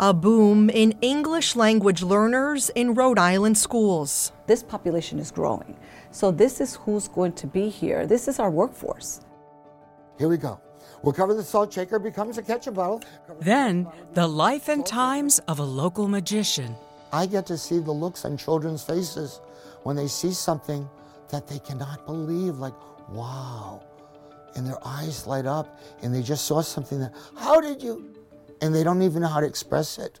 A boom in English language learners in Rhode Island schools. This population is growing. So, this is who's going to be here. This is our workforce. Here we go. We'll cover the salt shaker becomes a ketchup bottle. Then, the life and times of a local magician. I get to see the looks on children's faces when they see something that they cannot believe, like, wow. And their eyes light up and they just saw something that, how did you? And they don't even know how to express it.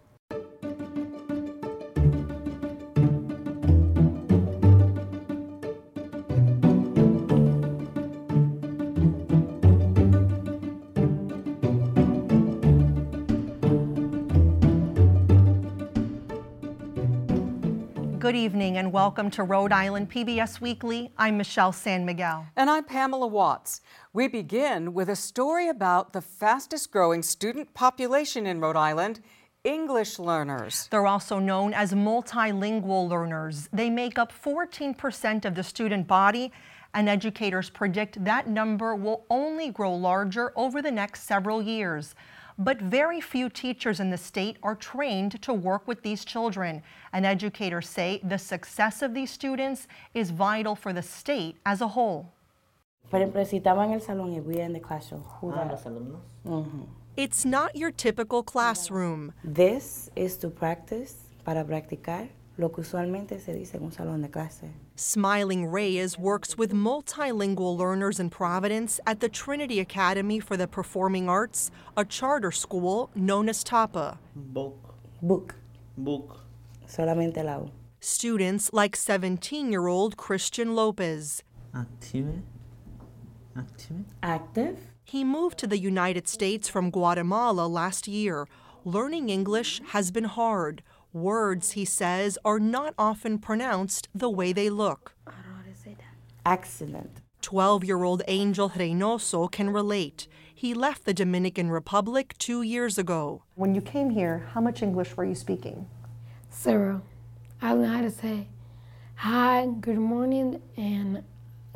Good evening and welcome to Rhode Island PBS Weekly. I'm Michelle San Miguel. And I'm Pamela Watts. We begin with a story about the fastest growing student population in Rhode Island. English learners. They're also known as multilingual learners. They make up 14% of the student body, and educators predict that number will only grow larger over the next several years but very few teachers in the state are trained to work with these children. And educators say the success of these students is vital for the state as a whole. Por ejemplo, si estaba en el salón y we in the classroom, who ah, los alumnos. Mm-hmm. It's not your typical classroom. This is to practice, para practicar lo que usualmente se dice en un salón de clase. Smiling Reyes works with multilingual learners in Providence at the Trinity Academy for the Performing Arts, a charter school known as TAPA. Book. Book. Book. Solamente la U. Students like 17 year old Christian Lopez. Active. Active. Active. He moved to the United States from Guatemala last year. Learning English has been hard. Words, he says, are not often pronounced the way they look. Accident. 12 year old Angel Reynoso can relate. He left the Dominican Republic two years ago. When you came here, how much English were you speaking? Zero. I don't know how to say hi, good morning, and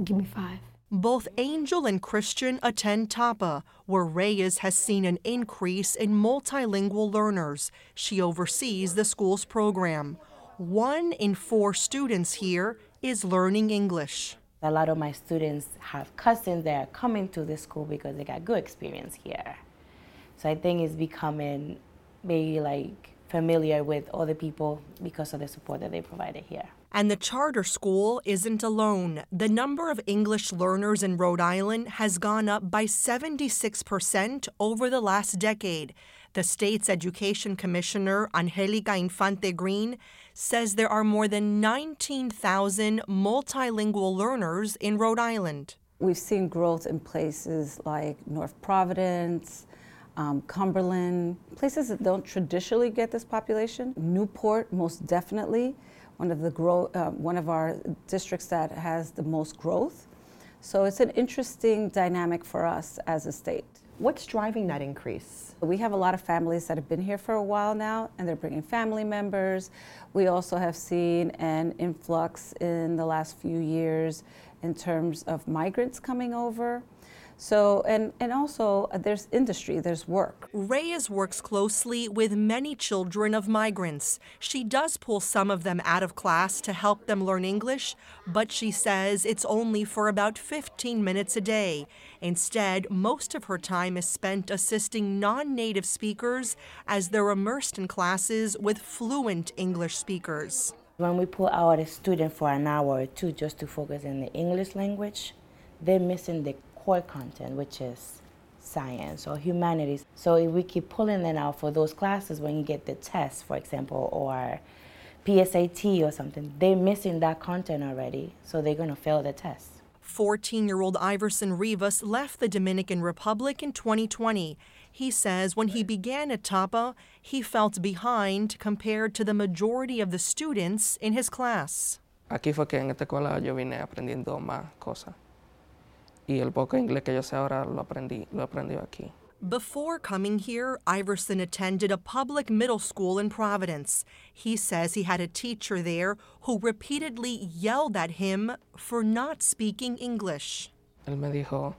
give me five. Both Angel and Christian attend TAPA, where Reyes has seen an increase in multilingual learners. She oversees the school's program. One in four students here is learning English. A lot of my students have cousins that are coming to the school because they got good experience here. So I think it's becoming maybe like familiar with other people because of the support that they provided here. And the charter school isn't alone. The number of English learners in Rhode Island has gone up by 76% over the last decade. The state's education commissioner, Angelica Infante Green, says there are more than 19,000 multilingual learners in Rhode Island. We've seen growth in places like North Providence, um, Cumberland, places that don't traditionally get this population. Newport, most definitely one of the grow, uh, one of our districts that has the most growth. So it's an interesting dynamic for us as a state. What's driving that increase? We have a lot of families that have been here for a while now, and they're bringing family members. We also have seen an influx in the last few years in terms of migrants coming over. So, and, and also uh, there's industry, there's work. Reyes works closely with many children of migrants. She does pull some of them out of class to help them learn English, but she says it's only for about 15 minutes a day. Instead, most of her time is spent assisting non native speakers as they're immersed in classes with fluent English speakers. When we pull out a student for an hour or two just to focus in the English language, they're missing the core content, which is science or humanities. So if we keep pulling them out for those classes when you get the test, for example, or PSAT or something, they're missing that content already, so they're going to fail the test. 14 year old Iverson Rivas left the Dominican Republic in 2020. He says when he began at TAPA, he felt behind compared to the majority of the students in his class. Aquí fue que en esta escuela yo vine aprendiendo más cosas y el poco inglés que yo sé ahora lo aprendí, lo aprendí aquí. Before coming here, Iverson attended a public middle school in Providence. He says he had a teacher there who repeatedly yelled at him for not speaking English. Él me dijo,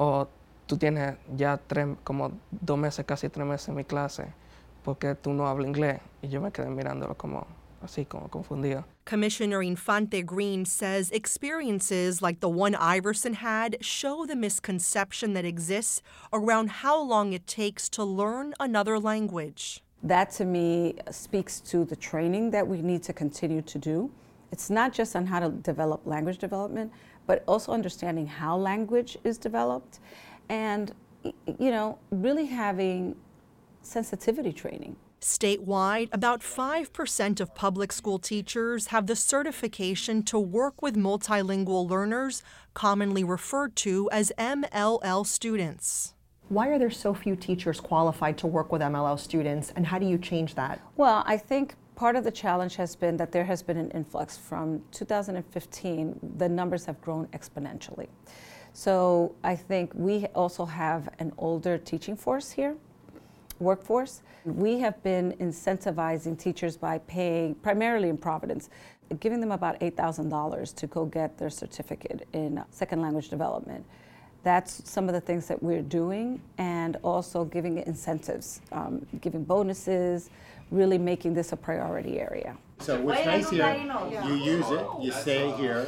oh, tú tienes ya tres, como dos meses, casi tres meses en mi clase, porque tú no hablas inglés? Y yo me quedé mirándolo como así, como confundido. Commissioner Infante Green says experiences like the one Iverson had show the misconception that exists around how long it takes to learn another language. That to me speaks to the training that we need to continue to do. It's not just on how to develop language development, but also understanding how language is developed and, you know, really having sensitivity training. Statewide, about 5% of public school teachers have the certification to work with multilingual learners, commonly referred to as MLL students. Why are there so few teachers qualified to work with MLL students, and how do you change that? Well, I think part of the challenge has been that there has been an influx. From 2015, the numbers have grown exponentially. So I think we also have an older teaching force here workforce. We have been incentivizing teachers by paying, primarily in Providence, giving them about $8,000 to go get their certificate in second language development. That's some of the things that we're doing, and also giving incentives, um, giving bonuses, really making this a priority area. So what's nice here, you use it, you say here,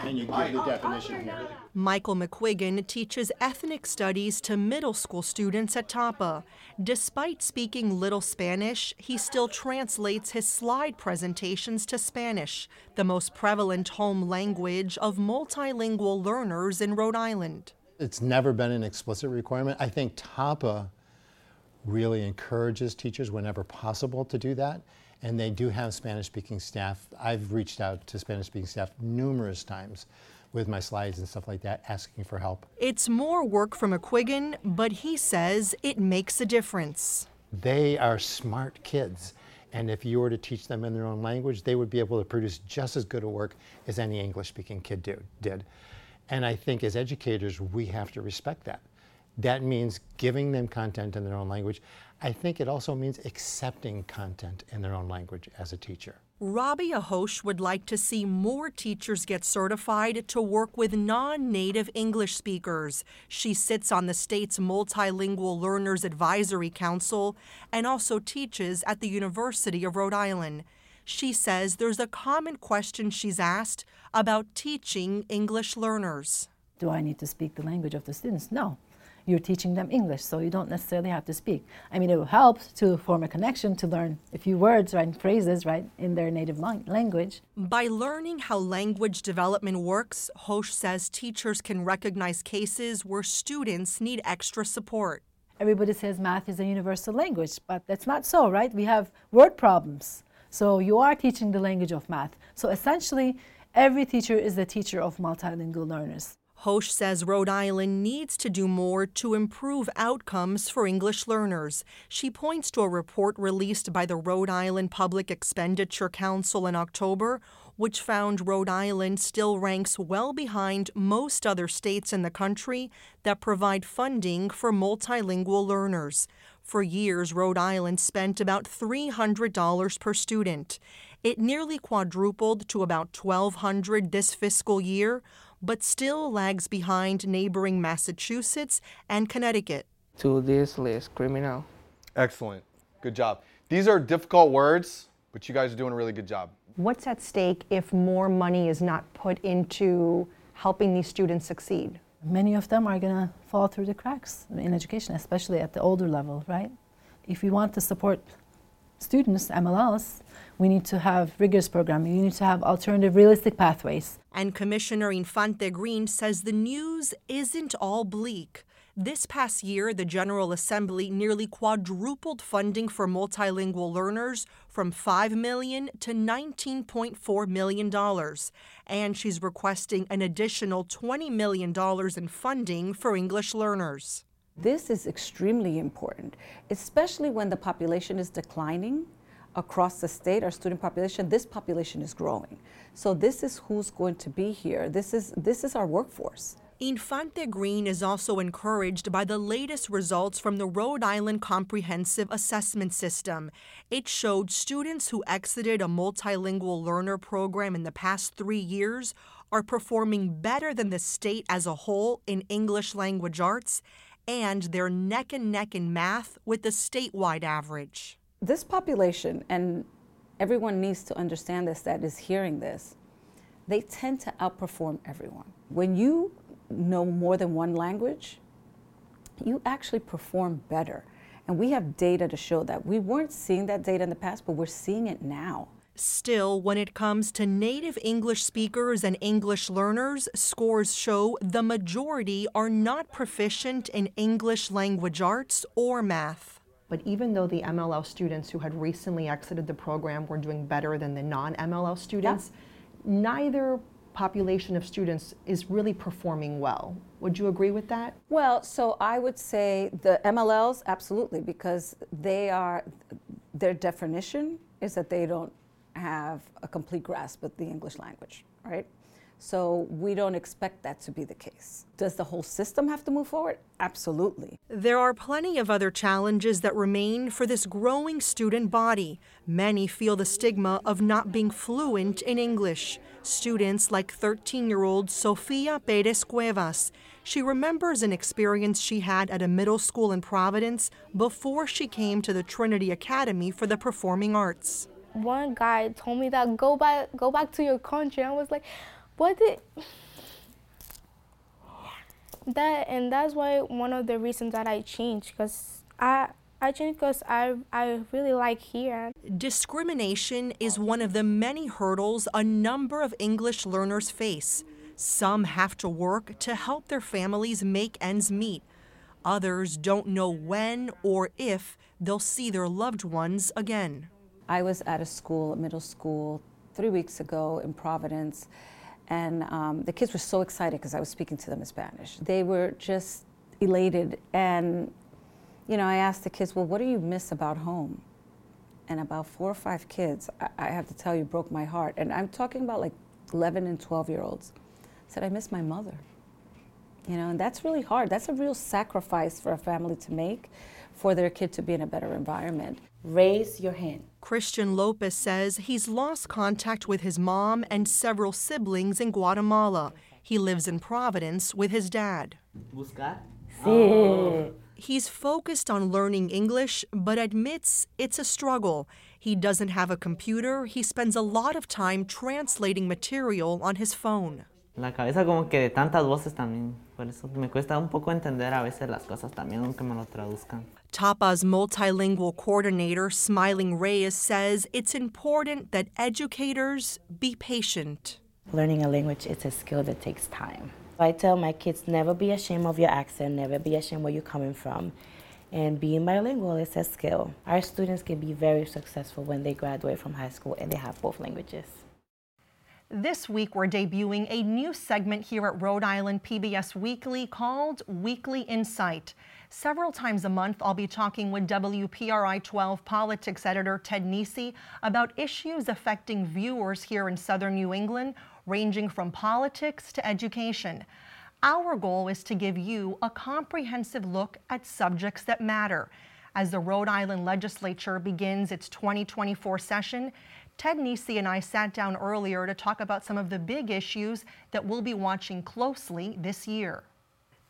and you give the definition here. Michael McQuiggan teaches ethnic studies to middle school students at TAPA. Despite speaking little Spanish, he still translates his slide presentations to Spanish, the most prevalent home language of multilingual learners in Rhode Island. It's never been an explicit requirement. I think TAPA really encourages teachers whenever possible to do that. And they do have Spanish speaking staff. I've reached out to Spanish speaking staff numerous times with my slides and stuff like that, asking for help. It's more work from McQuiggan, but he says it makes a difference. They are smart kids. And if you were to teach them in their own language, they would be able to produce just as good a work as any English speaking kid do, did. And I think as educators, we have to respect that. That means giving them content in their own language. I think it also means accepting content in their own language as a teacher. Robbie Ahosh would like to see more teachers get certified to work with non native English speakers. She sits on the state's Multilingual Learners Advisory Council and also teaches at the University of Rhode Island. She says there's a common question she's asked about teaching English learners. Do I need to speak the language of the students? No you're teaching them English, so you don't necessarily have to speak. I mean, it will help to form a connection to learn a few words right, and phrases right in their native language. By learning how language development works, Hosh says teachers can recognize cases where students need extra support. Everybody says math is a universal language, but that's not so, right? We have word problems. So you are teaching the language of math. So essentially, every teacher is the teacher of multilingual learners. Hosh says Rhode Island needs to do more to improve outcomes for English learners. She points to a report released by the Rhode Island Public Expenditure Council in October, which found Rhode Island still ranks well behind most other states in the country that provide funding for multilingual learners. For years, Rhode Island spent about $300 per student. It nearly quadrupled to about 1,200 this fiscal year, but still lags behind neighboring Massachusetts and Connecticut. To this list, criminal. Excellent. Good job. These are difficult words, but you guys are doing a really good job. What's at stake if more money is not put into helping these students succeed? Many of them are going to fall through the cracks in education, especially at the older level, right? If we want to support students, MLLs, we need to have rigorous programming. We need to have alternative, realistic pathways. And Commissioner Infante Green says the news isn't all bleak. This past year, the General Assembly nearly quadrupled funding for multilingual learners from 5 million to $19.4 million. And she's requesting an additional $20 million in funding for English learners. This is extremely important, especially when the population is declining across the state, our student population, this population is growing. So this is who's going to be here. This is this is our workforce. Infante Green is also encouraged by the latest results from the Rhode Island Comprehensive Assessment System. It showed students who exited a multilingual learner program in the past three years are performing better than the state as a whole in English language arts, and they're neck and neck in math with the statewide average. This population, and everyone needs to understand this that is hearing this, they tend to outperform everyone. When you know more than one language, you actually perform better. And we have data to show that. We weren't seeing that data in the past, but we're seeing it now. Still, when it comes to native English speakers and English learners, scores show the majority are not proficient in English language arts or math. But even though the MLL students who had recently exited the program were doing better than the non MLL students, neither population of students is really performing well. Would you agree with that? Well, so I would say the MLLs, absolutely, because they are, their definition is that they don't have a complete grasp of the English language, right? So we don't expect that to be the case. Does the whole system have to move forward? Absolutely. There are plenty of other challenges that remain for this growing student body. Many feel the stigma of not being fluent in English. Students like 13 year old Sofia Perez Cuevas. She remembers an experience she had at a middle school in Providence before she came to the Trinity Academy for the Performing Arts. One guy told me that go back, go back to your country. I was like, what did that and that's why one of the reasons that I changed because I I changed because I I really like here. Discrimination is one of the many hurdles a number of English learners face. Some have to work to help their families make ends meet. Others don't know when or if they'll see their loved ones again. I was at a school, a middle school, three weeks ago in Providence, and um, the kids were so excited because I was speaking to them in Spanish. They were just elated. And, you know, I asked the kids, well, what do you miss about home? And about four or five kids, I, I have to tell you, broke my heart. And I'm talking about like 11 and 12 year olds, said, I miss my mother. You know, and that's really hard. That's a real sacrifice for a family to make for their kid to be in a better environment. Raise your hand. Christian Lopez says he's lost contact with his mom and several siblings in Guatemala. He lives in Providence with his dad. Buscar? Sí. He's focused on learning English, but admits it's a struggle. He doesn't have a computer. He spends a lot of time translating material on his phone. La cabeza como que de tantas voces también. Por eso me cuesta un poco entender a veces las cosas también, aunque me lo traduzcan. TAPA's multilingual coordinator, Smiling Reyes, says it's important that educators be patient. Learning a language is a skill that takes time. I tell my kids never be ashamed of your accent, never be ashamed where you're coming from. And being bilingual is a skill. Our students can be very successful when they graduate from high school and they have both languages. This week, we're debuting a new segment here at Rhode Island PBS Weekly called Weekly Insight. Several times a month, I'll be talking with WPRI 12 politics editor Ted Nesi about issues affecting viewers here in southern New England, ranging from politics to education. Our goal is to give you a comprehensive look at subjects that matter. As the Rhode Island legislature begins its 2024 session, Ted Nesi and I sat down earlier to talk about some of the big issues that we'll be watching closely this year.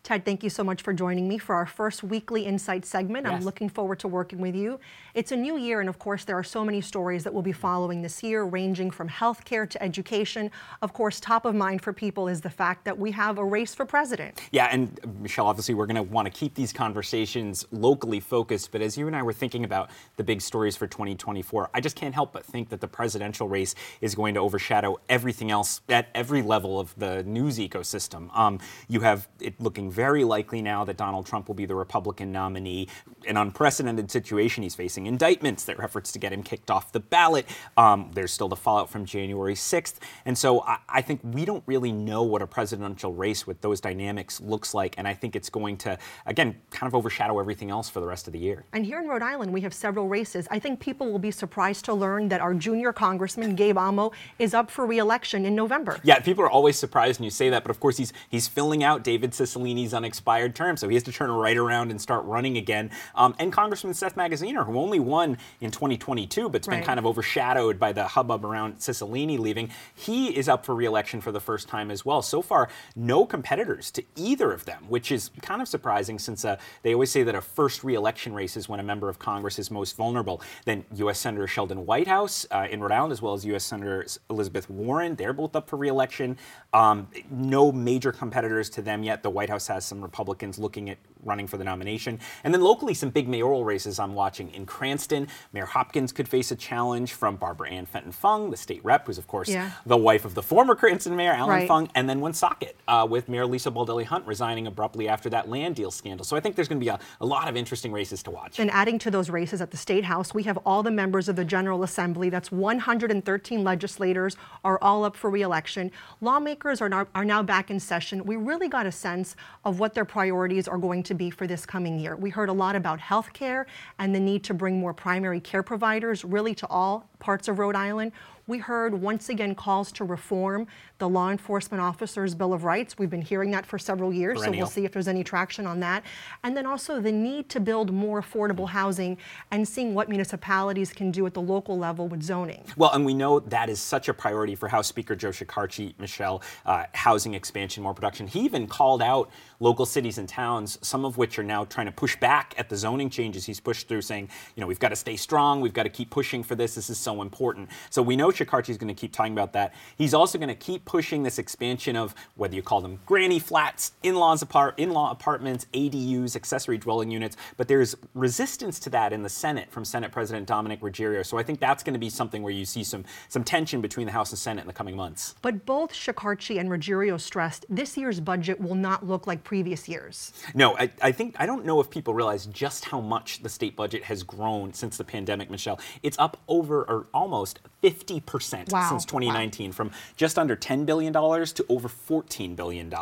Ted, thank you so much for joining me for our first weekly Insight segment. Yes. I'm looking forward to working with you. It's a new year, and of course, there are so many stories that we'll be following this year, ranging from healthcare to education. Of course, top of mind for people is the fact that we have a race for president. Yeah, and uh, Michelle, obviously, we're going to want to keep these conversations locally focused. But as you and I were thinking about the big stories for 2024, I just can't help but think that the presidential race is going to overshadow everything else at every level of the news ecosystem. Um, you have it looking very likely now that Donald Trump will be the Republican nominee. An unprecedented situation he's facing indictments, there are efforts to get him kicked off the ballot. Um, there's still the fallout from January 6th. And so I, I think we don't really know what a presidential race with those dynamics looks like. And I think it's going to, again, kind of overshadow everything else for the rest of the year. And here in Rhode Island, we have several races. I think people will be surprised to learn that our junior congressman, Gabe Amo, is up for re election in November. Yeah, people are always surprised when you say that, but of course he's he's filling out David Cicilline's Romney's unexpired term, so he has to turn right around and start running again. Um, and Congressman Seth Magaziner, who only won in 2022, but's Right. been kind of overshadowed by the hubbub around Cicilline leaving, he is up for reelection for the first time as well. So far, no competitors to either of them, which is kind of surprising since uh, they always say that a first reelection race is when a member of Congress is most vulnerable. Then U.S. Senator Sheldon Whitehouse uh, in Rhode Island, as well as U.S. Senator Elizabeth Warren, they're both up for reelection. Um, no major competitors to them yet. The Whitehouse has some Republicans looking at running for the nomination. And then locally, some big mayoral races I'm watching. In Cranston, Mayor Hopkins could face a challenge from Barbara Ann Fenton Fung, the state rep, who's, of course, Yeah. the wife of the former Cranston mayor, Alan Right. Fung, and then Woonsocket uh, with Mayor Lisa Baldelli Hunt resigning abruptly after that land deal scandal. So I think there's going to be a, a lot of interesting races to watch. And adding to those races at the State House, we have all the members of the General Assembly. That's 113 legislators are all up for reelection. Lawmakers are now, are now back in session. We really got a sense of what their priorities are going to be for this coming year. We heard a lot about health care and the need to bring more primary care providers really to all parts of Rhode Island. We heard once again calls to reform the Law Enforcement Officers Bill of Rights. We've been hearing that for several years, so we'll see if there's any traction on that. And then also the need to build more affordable housing and seeing what municipalities can do at the local level with zoning. Well, and we know that is such a priority for House Speaker Joe Shekarchi, Michelle, uh, housing expansion, more production. He even called out local cities and towns, some of which are now trying to push back at the zoning changes he's pushed through, saying, you know, we've got to stay strong, we've got to keep pushing for this, this is so important. So we know Shekarchi is going to keep talking about that. He's also going to keep pushing this expansion of whether you call them granny flats, in-laws apart, in-law apartments, ADUs, accessory dwelling units, but there's resistance to that in the Senate from Senate President Dominick Ruggerio. So I think that's going to be something where you see some some tension between the House and Senate in the coming months. But both Shekarchi and Ruggerio stressed this year's budget will not look like previous years. No, I, I think I don't know if people realize just how much the state budget has grown since the pandemic, Michelle. It's up over or almost 50% Wow. since 2019 from just under $10 billion to over $14 billion.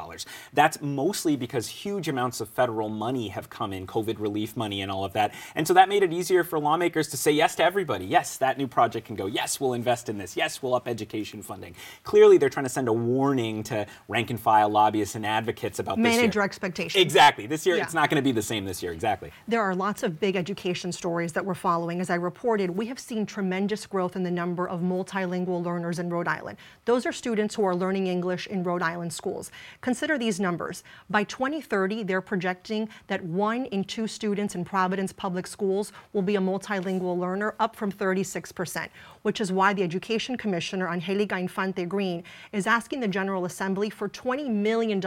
That's mostly because huge amounts of federal money have come in, COVID relief money and all of that. And so that made it easier for lawmakers to say yes to everybody. Yes, that new project can go. Yes, we'll invest in this. Yes, we'll up education funding. Clearly, they're trying to send a warning to rank and file lobbyists and advocates about this Manage your expectations. Exactly. This year, Yeah. it's not going to be the same this year. Exactly. There are lots of big education stories that we're following. As I reported, we have seen tremendous growth in the number of multilingual learners in Rhode Island. Those are students who are learning English in Rhode Island schools. Consider these numbers. By 2030, they're projecting that one in two students in Providence public schools will be a multilingual learner, up from 36%, which is why the Education Commissioner, Angelica Infante Green, is asking the General Assembly for $20 million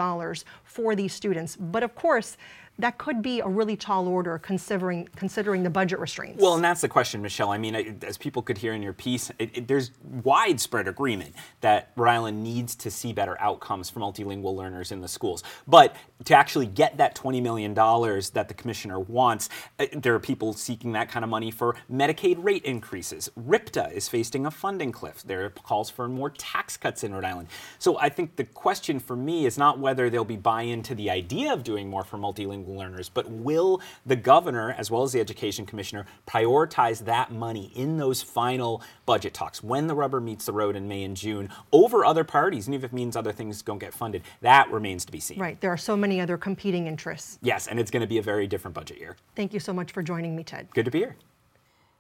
for these students. But of course, that could be a really tall order considering considering the budget restraints. Well, and that's the question, Michelle. I mean, I- as people could hear in your piece, it, it, there's widespread agreement that Rhode Island needs to see better outcomes for multilingual learners in the schools. But to actually get that $20 million that the commissioner wants, uh, there are people seeking that kind of money for Medicaid rate increases. RIPTA is facing a funding cliff. There are calls for more tax cuts in Rhode Island. So I think the question for me is not whether there'll be buy in to the idea of doing more for multilingual learners, but will the governor, as well as the education commissioner, prioritize that money in those final budget talks when the rubber meets the road in May and June over other priorities, and even if it means other things don't get funded? That remains to be seen. right, there are so many other competing interests. Yes, and it's going to be a very different budget year. Thank you so much for joining me, Ted. Good to be here.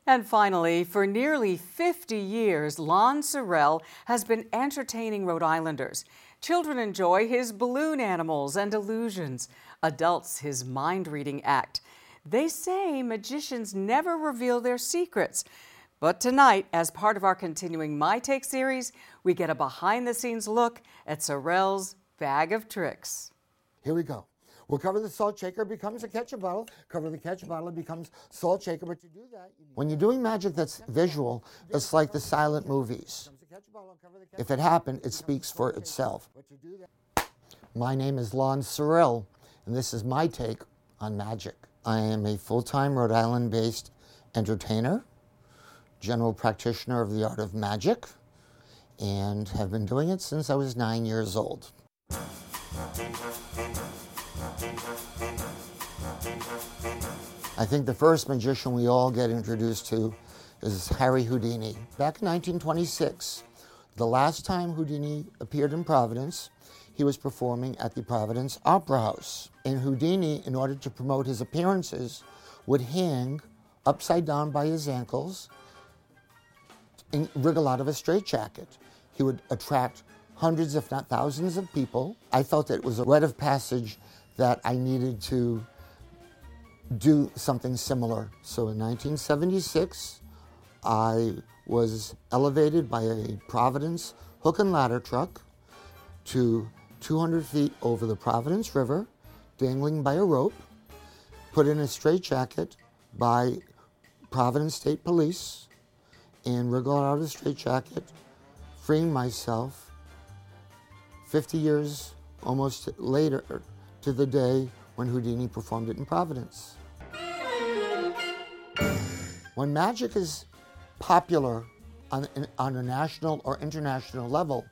And finally, for nearly 50 years, Lon Cerel has been entertaining Rhode Islanders. Children enjoy his balloon animals and illusions, adults his mind reading act. They say magicians never reveal their secrets. But tonight, as part of our continuing My Take series, we get a behind the scenes look at Cerel's bag of tricks. Here we go. We'll cover the salt shaker, becomes a ketchup bottle. Cover the ketchup bottle, it becomes salt shaker. But to do that, when you're doing magic that's visual, it's like the silent movies. If it happened, it speaks for itself. My name is Lon Cerel, and this is my take on magic. I am a full time Rhode Island based entertainer, general practitioner of the art of magic, and have been doing it since I was nine years old. I think the first magician we all get introduced to is Harry Houdini. Back in 1926, the last time Houdini appeared in Providence, he was performing at the Providence Opera House. And Houdini, in order to promote his appearances, would hang upside down by his ankles and wriggle out of a straitjacket. He would attract hundreds, if not thousands, of people. I felt that it was a rite of passage that I needed to do something similar. So in 1976, I was elevated by a Providence hook and ladder truck to 200 feet over the Providence River, dangling by a rope, put in a straitjacket by Providence State Police, and wriggled out of the straitjacket, freeing myself 50 years almost later to the day when Houdini performed it in Providence. When magic is popular on, on a national or international level,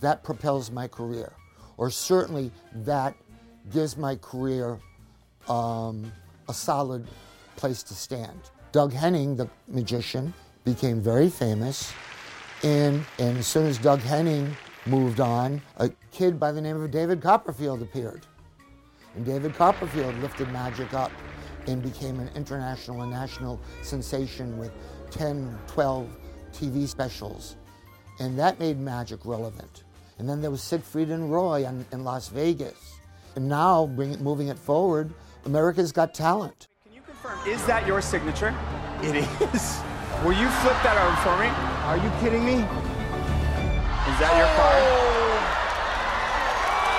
that propels my career, or certainly that gives my career um, a solid place to stand. Doug Henning, the magician, became very famous, and, and as soon as Doug Henning moved on, a kid by the name of David Copperfield appeared. And David Copperfield lifted magic up and became an international and national sensation with 10, 12 TV specials. And that made magic relevant. And then there was Siegfried and Roy in, in Las Vegas. And now, bring, moving it forward, America's Got Talent. Can you confirm, is that your signature? It is. Will you flip that over for me? Are you kidding me? Is that your card? Oh!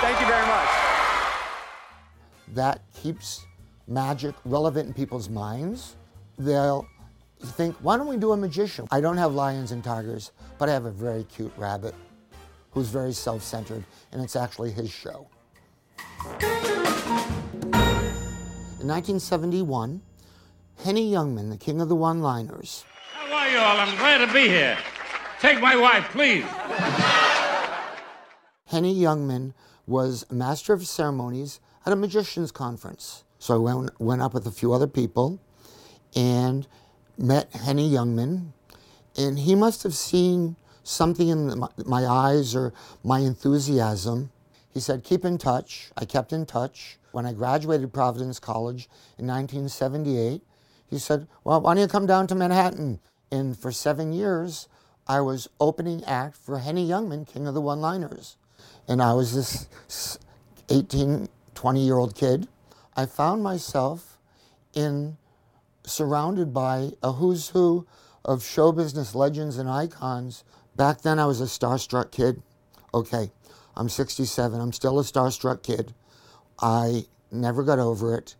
Thank you very much. That keeps magic relevant in people's minds. They'll think, why don't we do a magician? I don't have lions and tigers, but I have a very cute rabbit who's very self centered, and it's actually his show. In 1971, Henny Youngman, the king of the one liners, How are you all? I'm glad to be here. Take my wife, please. Henny Youngman was a master of ceremonies at a magician's conference. So I went, went up with a few other people and met Henny Youngman, and he must have seen something in my, my eyes or my enthusiasm. He said, Keep in touch. I kept in touch. When I graduated Providence College in 1978, he said, Well, why don't you come down to Manhattan? And for seven years, I was opening act for Henny Youngman, King of the One Liners. And I was this 18, 20 year old kid. I found myself in surrounded by a who's who of show business legends and icons. Back then, I was a starstruck kid. Okay, I'm 67. I'm still a starstruck kid. I never got over it.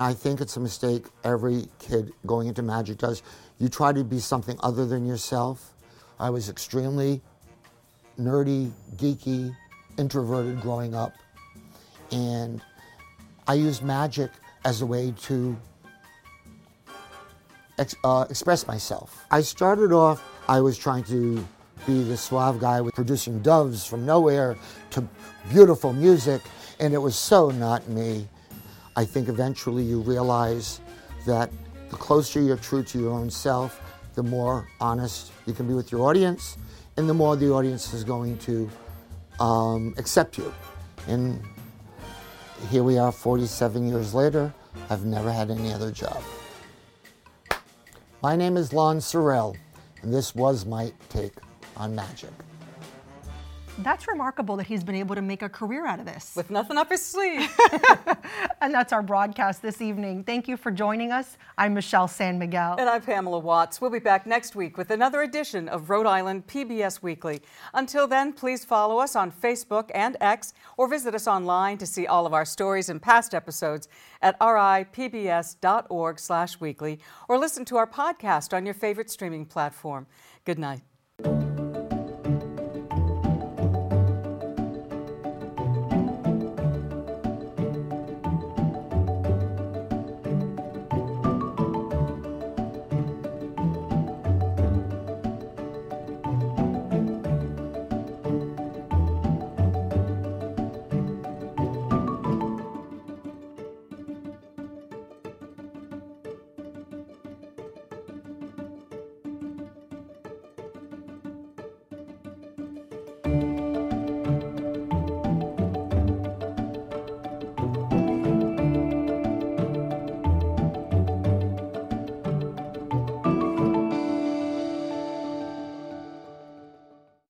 I think it's a mistake every kid going into magic does. You try to be something other than yourself. I was extremely nerdy, geeky, introverted growing up. And I use magic as a way to ex- uh, express myself. I started off, I was trying to be the suave guy with producing doves from nowhere to beautiful music, and it was so not me. I think eventually you realize that the closer you're true to your own self, the more honest you can be with your audience, and the more the audience is going to um, accept you. And here we are 47 years later. I've never had any other job. My name is Lon Cerel, and this was my take on magic. That's remarkable that he's been able to make a career out of this. With nothing up his sleeve. and that's our broadcast this evening. Thank you for joining us. I'm Michelle San Miguel. And I'm Pamela Watts. We'll be back next week with another edition of Rhode Island PBS Weekly. Until then, please follow us on Facebook and X or visit us online to see all of our stories and past episodes at ripbs.org slash weekly or listen to our podcast on your favorite streaming platform. Good night.